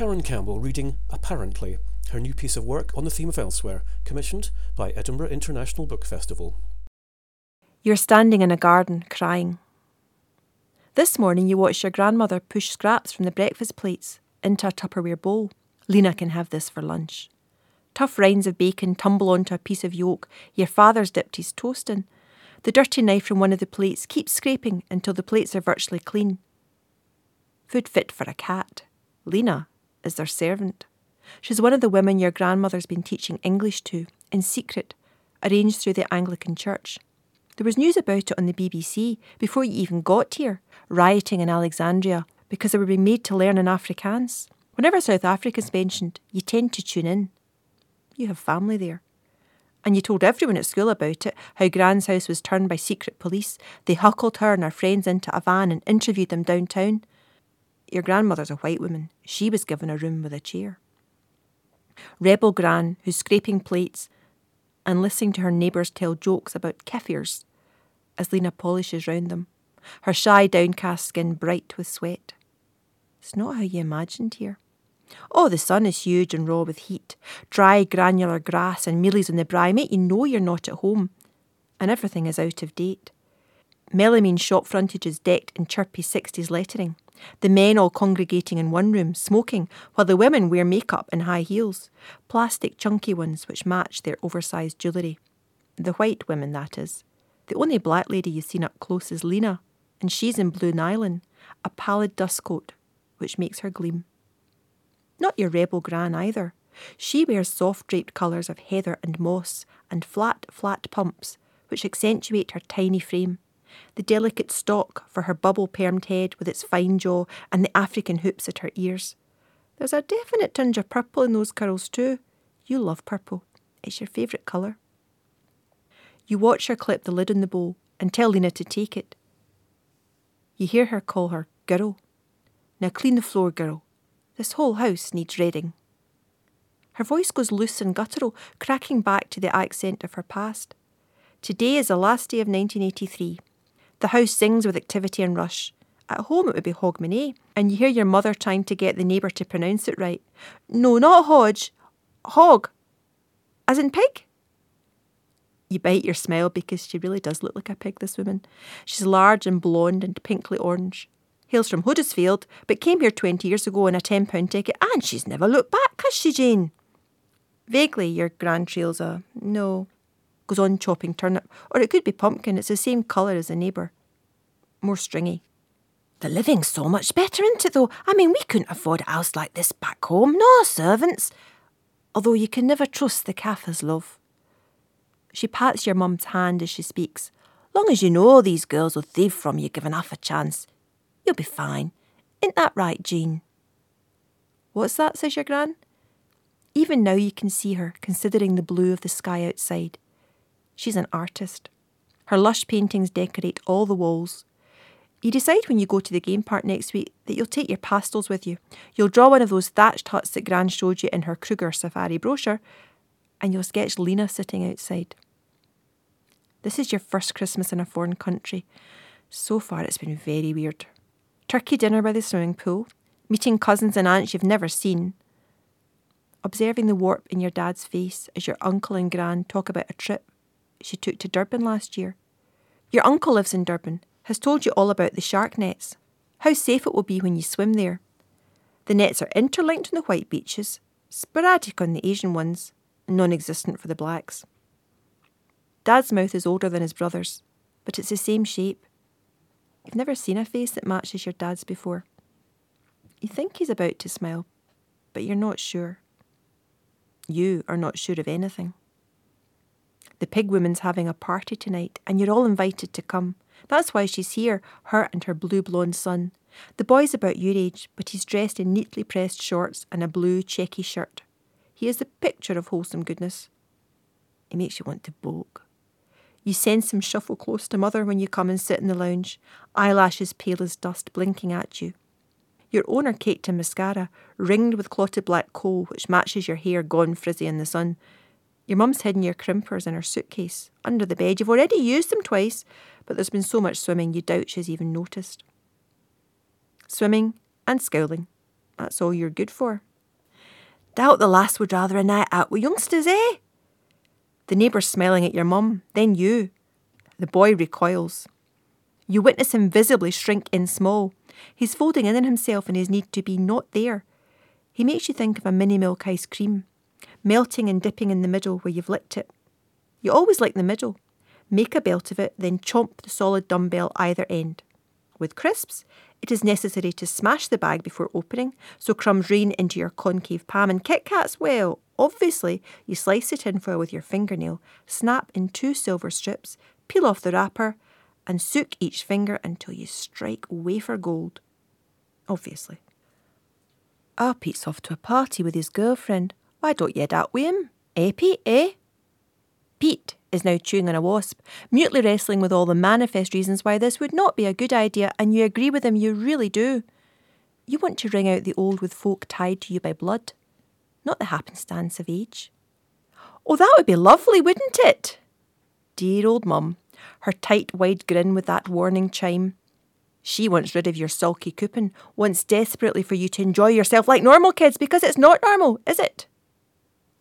Karen Campbell reading Apparently, her new piece of work on the theme of elsewhere, commissioned by Edinburgh International Book Festival. You're standing in a garden, crying. This morning you watched your grandmother push scraps from the breakfast plates into a Tupperware bowl. Lena can have this for lunch. Tough rinds of bacon tumble onto a piece of yolk your father's dipped his toast in. The dirty knife from one of the plates keeps scraping until the plates are virtually clean. Food fit for a cat. Lena is their servant. She's one of the women your grandmother's been teaching English to, in secret, arranged through the Anglican Church. There was news about it on the BBC before you even got here, rioting in Alexandra because they were being made to learn in Afrikaans. Whenever South Africa's mentioned, you tend to tune in. You have family there. And you told everyone at school about it, how Gran's house was turned by secret police. They huckled her and her friends into a van and interviewed them downtown. Your grandmother's a white woman. She was given a room with a chair. Rebel Gran, who's scraping plates and listening to her neighbours tell jokes about Kaffirs as Lena polishes round them, her shy, downcast skin bright with sweat. It's not how you imagined here. Oh, the sun is huge and raw with heat. Dry, granular grass and mealies on the brae make you know you're not at home. And everything is out of date. Melamine shop frontages decked in chirpy 60s lettering. The men all congregating in one room, smoking, while the women wear makeup and high heels, plastic chunky ones which match their oversized jewellery. The white women, that is. The only black lady you've seen up close is Lena, and she's in blue nylon, a pallid dust coat, which makes her gleam. Not your rebel gran either. She wears soft draped colours of heather and moss, and flat, flat pumps, which accentuate her tiny frame. The delicate stock for her bubble permed head with its fine jaw and the African hoops at her ears. There's a definite tinge of purple in those curls too. You love purple. It's your favourite colour. You watch her clip the lid on the bowl and tell Lena to take it. You hear her call her girl. Now clean the floor, girl. This whole house needs redding. Her voice goes loose and guttural, cracking back to the accent of her past. Today is the last day of 1983. The house sings with activity and rush. At home it would be Hogmanay, and you hear your mother trying to get the neighbour to pronounce it right. No, not Hodge. Hog. As in pig? You bite your smile because she really does look like a pig, this woman. She's large and blonde and pinkly orange hails from Huddersfield, but came here 20 years ago on a £10 ticket, and she's never looked back, has she, Jane? Vaguely, your grand trails a no. Goes on chopping turnip, or it could be pumpkin, it's the same colour as the neighbour. More stringy. The living's so much better, isn't it, though? I mean, we couldn't afford a house like this back home, no servants. Although you can never trust the Kaffirs, love. She pats your mum's hand as she speaks. Long as you know these girls will thieve from you given half a chance, You'll be fine. Isn't that right, Jean? What's that? says your gran. Even now you can see her, considering the blue of the sky outside. She's an artist. Her lush paintings decorate all the walls. You decide when you go to the game park next week that you'll take your pastels with you. You'll draw one of those thatched huts that Gran showed you in her Kruger safari brochure, and you'll sketch Lena sitting outside. This is your first Christmas in a foreign country. So far, it's been very weird turkey dinner by the swimming pool, meeting cousins and aunts you've never seen, observing the warp in your dad's face as your uncle and gran talk about a trip she took to Durban last year. Your uncle lives in Durban, has told you all about the shark nets, how safe it will be when you swim there. The nets are interlinked on the white beaches, sporadic on the Asian ones, non existent for the blacks. Dad's mouth is older than his brother's, but it's the same shape. You've never seen a face that matches your dad's before. You think he's about to smile, but you're not sure. You are not sure of anything. The pig woman's having a party tonight, and you're all invited to come. That's why she's here, her and her blue blonde son. The boy's about your age, but he's dressed in neatly pressed shorts and a blue checky shirt. He is the picture of wholesome goodness. It makes you want to bolt. You sense him shuffle close to mother when you come and sit in the lounge, eyelashes pale as dust blinking at you. Your owner caked in mascara, ringed with clotted black coal which matches your hair gone frizzy in the sun. Your mum's hidden your crimpers in her suitcase, under the bed. You've already used them twice, but there's been so much swimming you doubt she's even noticed. Swimming and scowling. That's all you're good for, Doubt the lass would rather a night out with youngsters, eh? The neighbour's smiling at your mum, then you. The boy recoils. You witness him visibly shrink in small. He's folding in on himself in his need to be not there. He makes you think of a mini milk ice cream, melting and dipping in the middle where you've licked it. You always like the middle. Make a belt of it, then chomp the solid dumbbell either end. With crisps, it is necessary to smash the bag before opening, so crumbs rain into your concave palm. And Kit Kats, well, obviously, you slice the tinfoil with your fingernail, snap in two silver strips, peel off the wrapper, and soak each finger until you strike wafer gold. Obviously. Ah, Pete's off to a party with his girlfriend. Why don't you head out with him? Eh, Pete, eh? Pete is now chewing on a wasp, mutely wrestling with all the manifest reasons why this would not be a good idea, and you agree with him, you really do. You want to wring out the old with folk tied to you by blood, not the happenstance of age. Oh, that would be lovely, wouldn't it? Dear old mum, her tight, wide grin with that warning chime. She wants rid of your sulky coupon, wants desperately for you to enjoy yourself like normal kids because it's not normal, is it?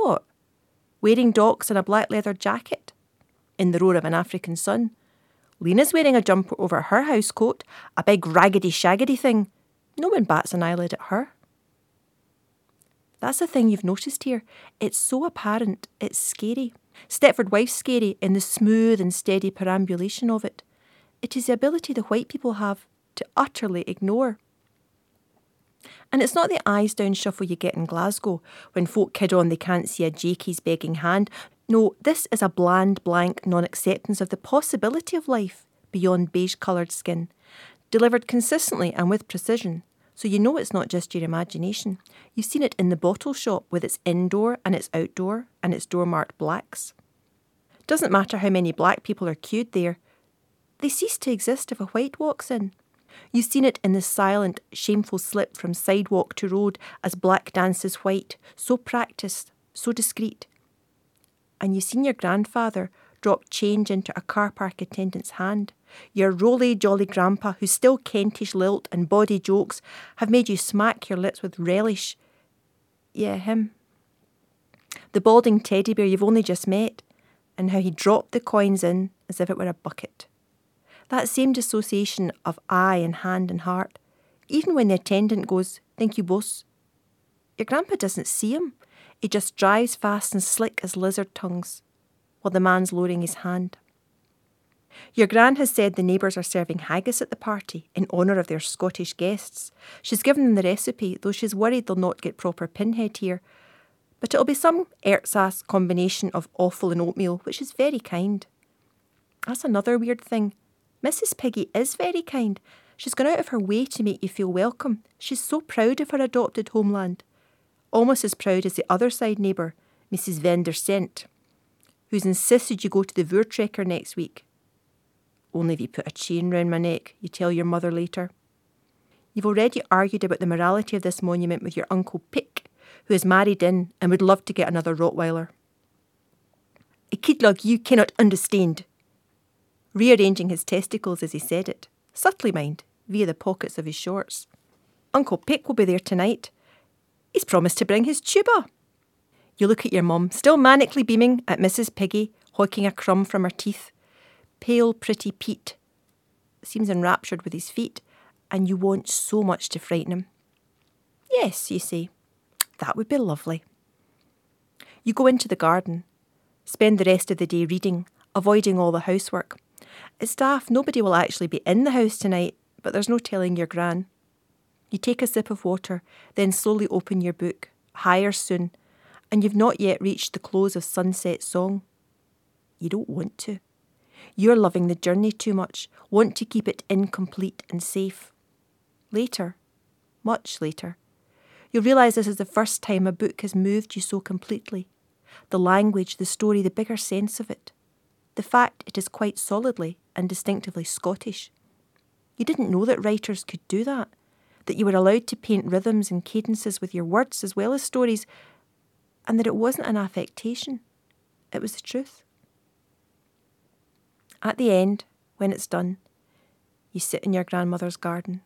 What? Wearing Docs and a black leather jacket? In the roar of an African sun? Lena's wearing a jumper over her house coat, a big raggedy shaggedy thing. No one bats an eyelid at her. That's the thing you've noticed here. It's so apparent, it's scary. Stepford Wife's scary in the smooth and steady perambulation of it. It is the ability the white people have to utterly ignore. And it's not the eyes down shuffle you get in Glasgow when folk kid on they can't see a Jakey's begging hand. No, this is a bland, blank non acceptance of the possibility of life beyond beige coloured skin, delivered consistently and with precision, so you know it's not just your imagination. You've seen it in the bottle shop with its indoor and its outdoor and its door marked blacks. Doesn't matter how many black people are queued there, they cease to exist if a white walks in. You've seen it in the silent, shameful slip from sidewalk to road as black dances white, so practised, so discreet. And you've seen your grandfather drop change into a car park attendant's hand. Your roly jolly grandpa, whose still Kentish lilt and body jokes have made you smack your lips with relish. Yeah, him. The balding teddy bear you've only just met, and how he dropped the coins in as if it were a bucket. That same dissociation of eye and hand and heart, even when the attendant goes, Thank you, boss. Your grandpa doesn't see him. He just drives fast and slick as lizard tongues, while the man's lowering his hand. Your gran has said the neighbours are serving haggis at the party in honour of their Scottish guests. She's given them the recipe, though she's worried they'll not get proper pinhead here. But it'll be some ersatz combination of offal and oatmeal, which is very kind. That's another weird thing. Mrs. Piggy is very kind. She's gone out of her way to make you feel welcome. She's so proud of her adopted homeland. Almost as proud as the other side neighbour, Mrs. Vender Sent, who's insisted you go to the Voortrekker next week. Only if you put a chain round my neck, you tell your mother later. You've already argued about the morality of this monument with your Uncle Pick, who is married in and would love to get another Rottweiler. A kid like you cannot understand, rearranging his testicles as he said it, subtly mind, via the pockets of his shorts. Uncle Pick will be there tonight. He's promised to bring his tuba. You look at your mum, still manically beaming at Mrs. Piggy, hoiking a crumb from her teeth. Pale, pretty Pete seems enraptured with his feet, and you want so much to frighten him. Yes, you say, that would be lovely. You go into the garden, spend the rest of the day reading, avoiding all the housework. As staff, nobody will actually be in the house tonight, but there's no telling your gran. You take a sip of water, then slowly open your book, higher soon, and you've not yet reached the close of Sunset Song. You don't want to. You're loving the journey too much, want to keep it incomplete and safe. Later, much later, you'll realise this is the first time a book has moved you so completely. The language, the story, the bigger sense of it. The fact it is quite solidly and distinctively Scottish. You didn't know that writers could do that, that you were allowed to paint rhythms and cadences with your words as well as stories, and that it wasn't an affectation, it was the truth. At the end, when it's done, you sit in your grandmother's garden.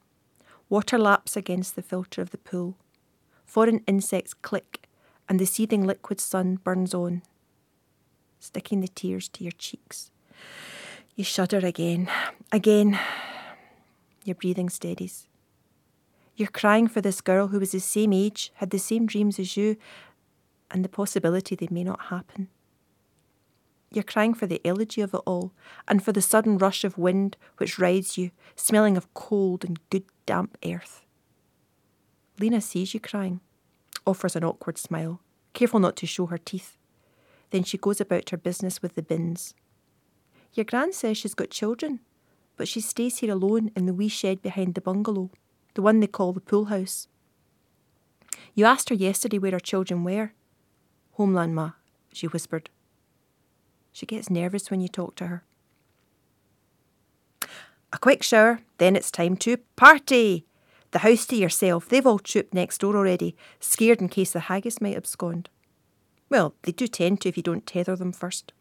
Water laps against the filter of the pool. Foreign insects click and the seething liquid sun burns on, sticking the tears to your cheeks. You shudder again, again. Your breathing steadies. You're crying for this girl who was the same age, had the same dreams as you, and the possibility they may not happen. You're crying for the elegy of it all, and for the sudden rush of wind which rides you, smelling of cold and good damp earth. Lena sees you crying, offers an awkward smile, careful not to show her teeth. Then she goes about her business with the bins. Your gran says she's got children, but she stays here alone in the wee shed behind the bungalow, the one they call the pool house. You asked her yesterday where her children were. Homeland, ma, she whispered. She gets nervous when you talk to her. A quick shower, then it's time to party. The house to yourself. They've all trooped next door already, scared in case the haggis might abscond. Well, they do tend to if you don't tether them first.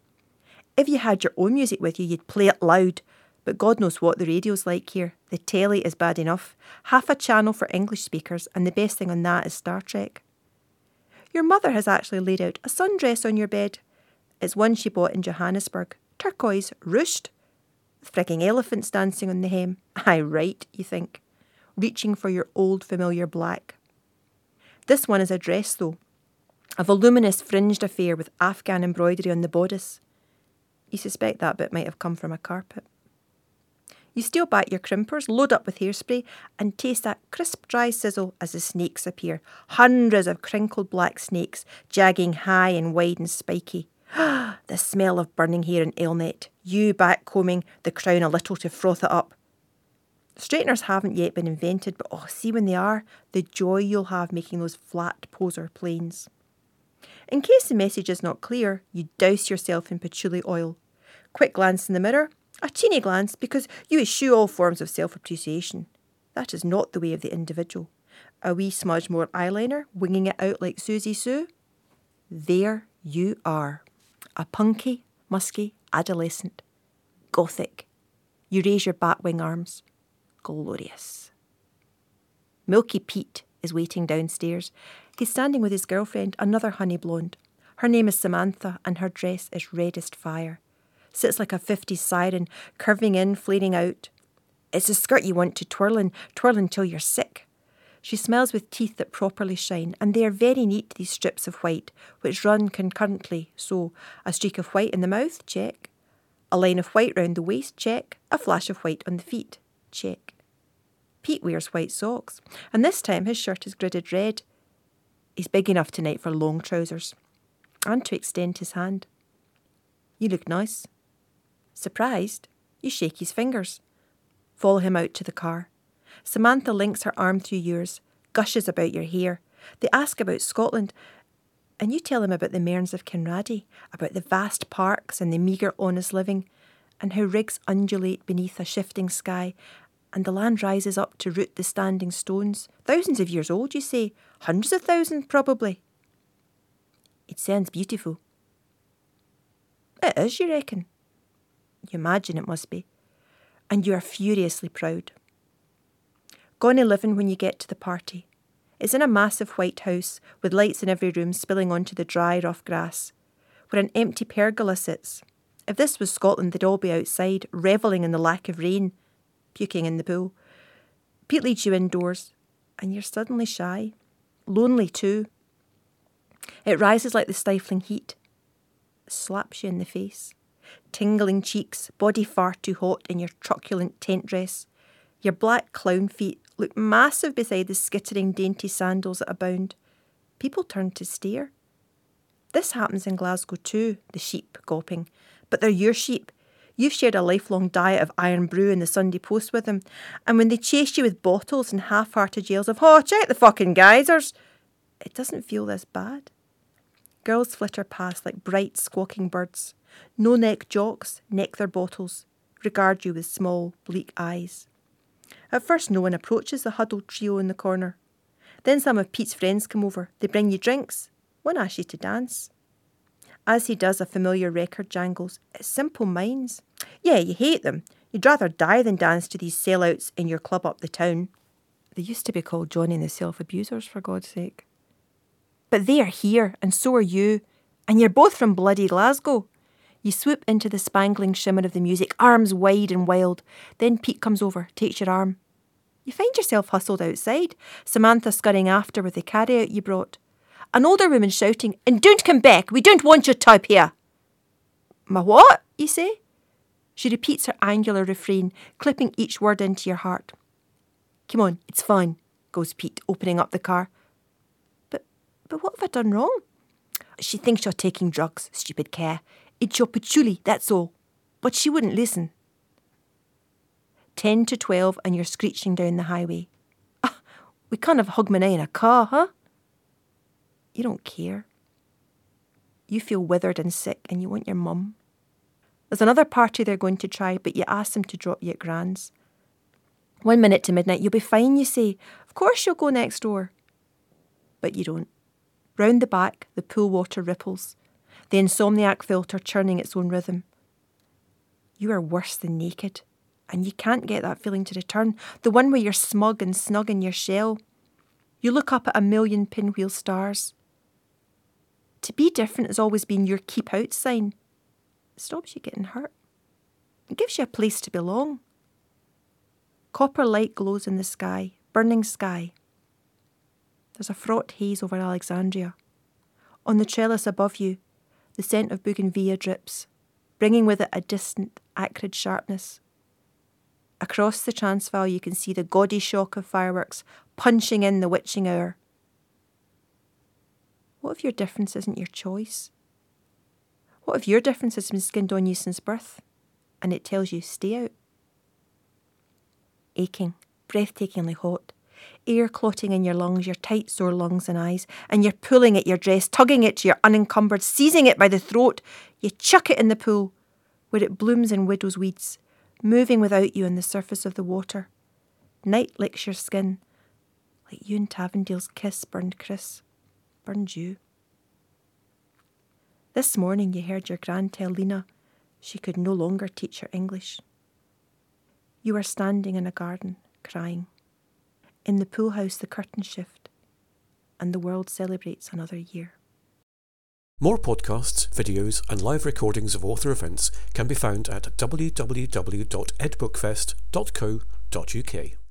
If you had your own music with you, you'd play it loud. But God knows what the radio's like here. The telly is bad enough. Half a channel for English speakers, and the best thing on that is Star Trek. Your mother has actually laid out a sundress on your bed. It's one she bought in Johannesburg. Turquoise, ruched. Frigging elephants dancing on the hem. Aye, right, you think. Reaching for your old familiar black. This one is a dress, though. A voluminous fringed affair with Afghan embroidery on the bodice. You suspect that bit might have come from a carpet. You steal back your crimpers, load up with hairspray, and taste that crisp, dry sizzle as the snakes appear. Hundreds of crinkled black snakes, jagging high and wide and spiky. the smell of burning hair and Elnett. You back combing the crown a little to froth it up. Straighteners haven't yet been invented, but oh, see when they are, the joy you'll have making those flat poser planes. In case the message is not clear, you douse yourself in patchouli oil. Quick glance in the mirror, a teeny glance, because you eschew all forms of self appreciation. That is not the way of the individual. A wee smudge more eyeliner, winging it out like Siouxsie Sioux. There you are. A punky, musky adolescent. Gothic. You raise your batwing arms. Glorious. Milky Pete is waiting downstairs. He's standing with his girlfriend, another honey blonde. Her name is Samantha, and her dress is reddest fire sits like a 50s siren, curving in, flaring out. It's a skirt you want to twirl and twirl until you're sick. She smells with teeth that properly shine, and they are very neat, these strips of white, which run concurrently. So, a streak of white in the mouth, check. A line of white round the waist, check. A flash of white on the feet, check. Pete wears white socks, and this time his shirt is gridded red. He's big enough tonight for long trousers, and to extend his hand. You look nice. Surprised, you shake his fingers. Follow him out to the car. Samantha links her arm through yours, gushes about your hair. They ask about Scotland, and you tell them about the Mearns of Kinraddie, about the vast parks and the meagre, honest living, and how rigs undulate beneath a shifting sky, and the land rises up to root the standing stones. Thousands of years old, you say? Hundreds of thousands, probably. It sounds beautiful. It is, you reckon? You imagine it must be. And you are furiously proud. Gonna living when you get to the party. It's in a massive white house with lights in every room spilling onto the dry, rough grass, where an empty pergola sits. If this was Scotland, they'd all be outside, revelling in the lack of rain, puking in the pool. Pete leads you indoors, and you're suddenly shy, lonely too. It rises like the stifling heat, slaps you in the face tingling cheeks, body far too hot in your truculent tent dress. Your black clown feet look massive beside the skittering dainty sandals that abound. People turn to stare. This happens in Glasgow too, the sheep gawping. But they're your sheep. You've shared a lifelong diet of Irn-Bru in the Sunday Post with them, and when they chase you with bottles and half hearted yells of, Oh, check the fucking geysers, it doesn't feel this bad. Girls flitter past like bright, squawking birds. No neck jocks neck their bottles, regard you with small, bleak eyes. At first, no one approaches the huddled trio in the corner. Then some of Pete's friends come over. They bring you drinks. One asks you to dance. As he does, a familiar record jangles. It's Simple Minds. Yeah, you hate them. You'd rather die than dance to these sellouts in your club up the town. They used to be called Johnny and the Self Abusers, for God's sake. But they are here, and so are you, and you're both from bloody Glasgow. You swoop into the spangling shimmer of the music, arms wide and wild. Then Pete comes over, takes your arm. You find yourself hustled outside, Samantha scurrying after with the carry out you brought. An older woman shouting, And don't come back, we don't want your type here. My what? you say. She repeats her angular refrain, clipping each word into your heart. Come on, it's fine, goes Pete, opening up the car. But but what have I done wrong? She thinks you're taking drugs, stupid care. It's your patchouli, that's all. But she wouldn't listen. 10 to 12 and you're screeching down the highway. Ah, we can't have Hogmanay in a car, huh? You don't care. You feel withered and sick and you want your mum. There's another party they're going to try, but you ask them to drop you at Gran's. One minute to midnight, you'll be fine, you say. Of course you'll go next door. But you don't. Round the back, the pool water ripples, the insomniac filter churning its own rhythm. You are worse than naked and you can't get that feeling to return, the one where you're smug and snug in your shell. You look up at a million pinwheel stars. To be different has always been your keep out sign. It stops you getting hurt. It gives you a place to belong. Copper light glows in the sky, burning sky. There's a fraught haze over Alexandra. On the trellis above you, the scent of bougainvillea drips, bringing with it a distant, acrid sharpness. Across the Transvaal, you can see the gaudy shock of fireworks punching in the witching hour. What if your difference isn't your choice? What if your difference has been skinned on you since birth and it tells you stay out? Aching, breathtakingly hot, air clotting in your lungs, your tight, sore lungs and eyes, and you're pulling at your dress, tugging it to your unencumbered, seizing it by the throat. You chuck it in the pool, where it blooms in widow's weeds, moving without you on the surface of the water. Night licks your skin, like Ewan Tavendale's kiss burned Chris, burned you. This morning you heard your grand tell Lena she could no longer teach her English. You are standing in a garden, crying. In the pool house, the curtains shift, and the world celebrates another year. More podcasts, videos, and live recordings of author events can be found at www.edbookfest.co.uk.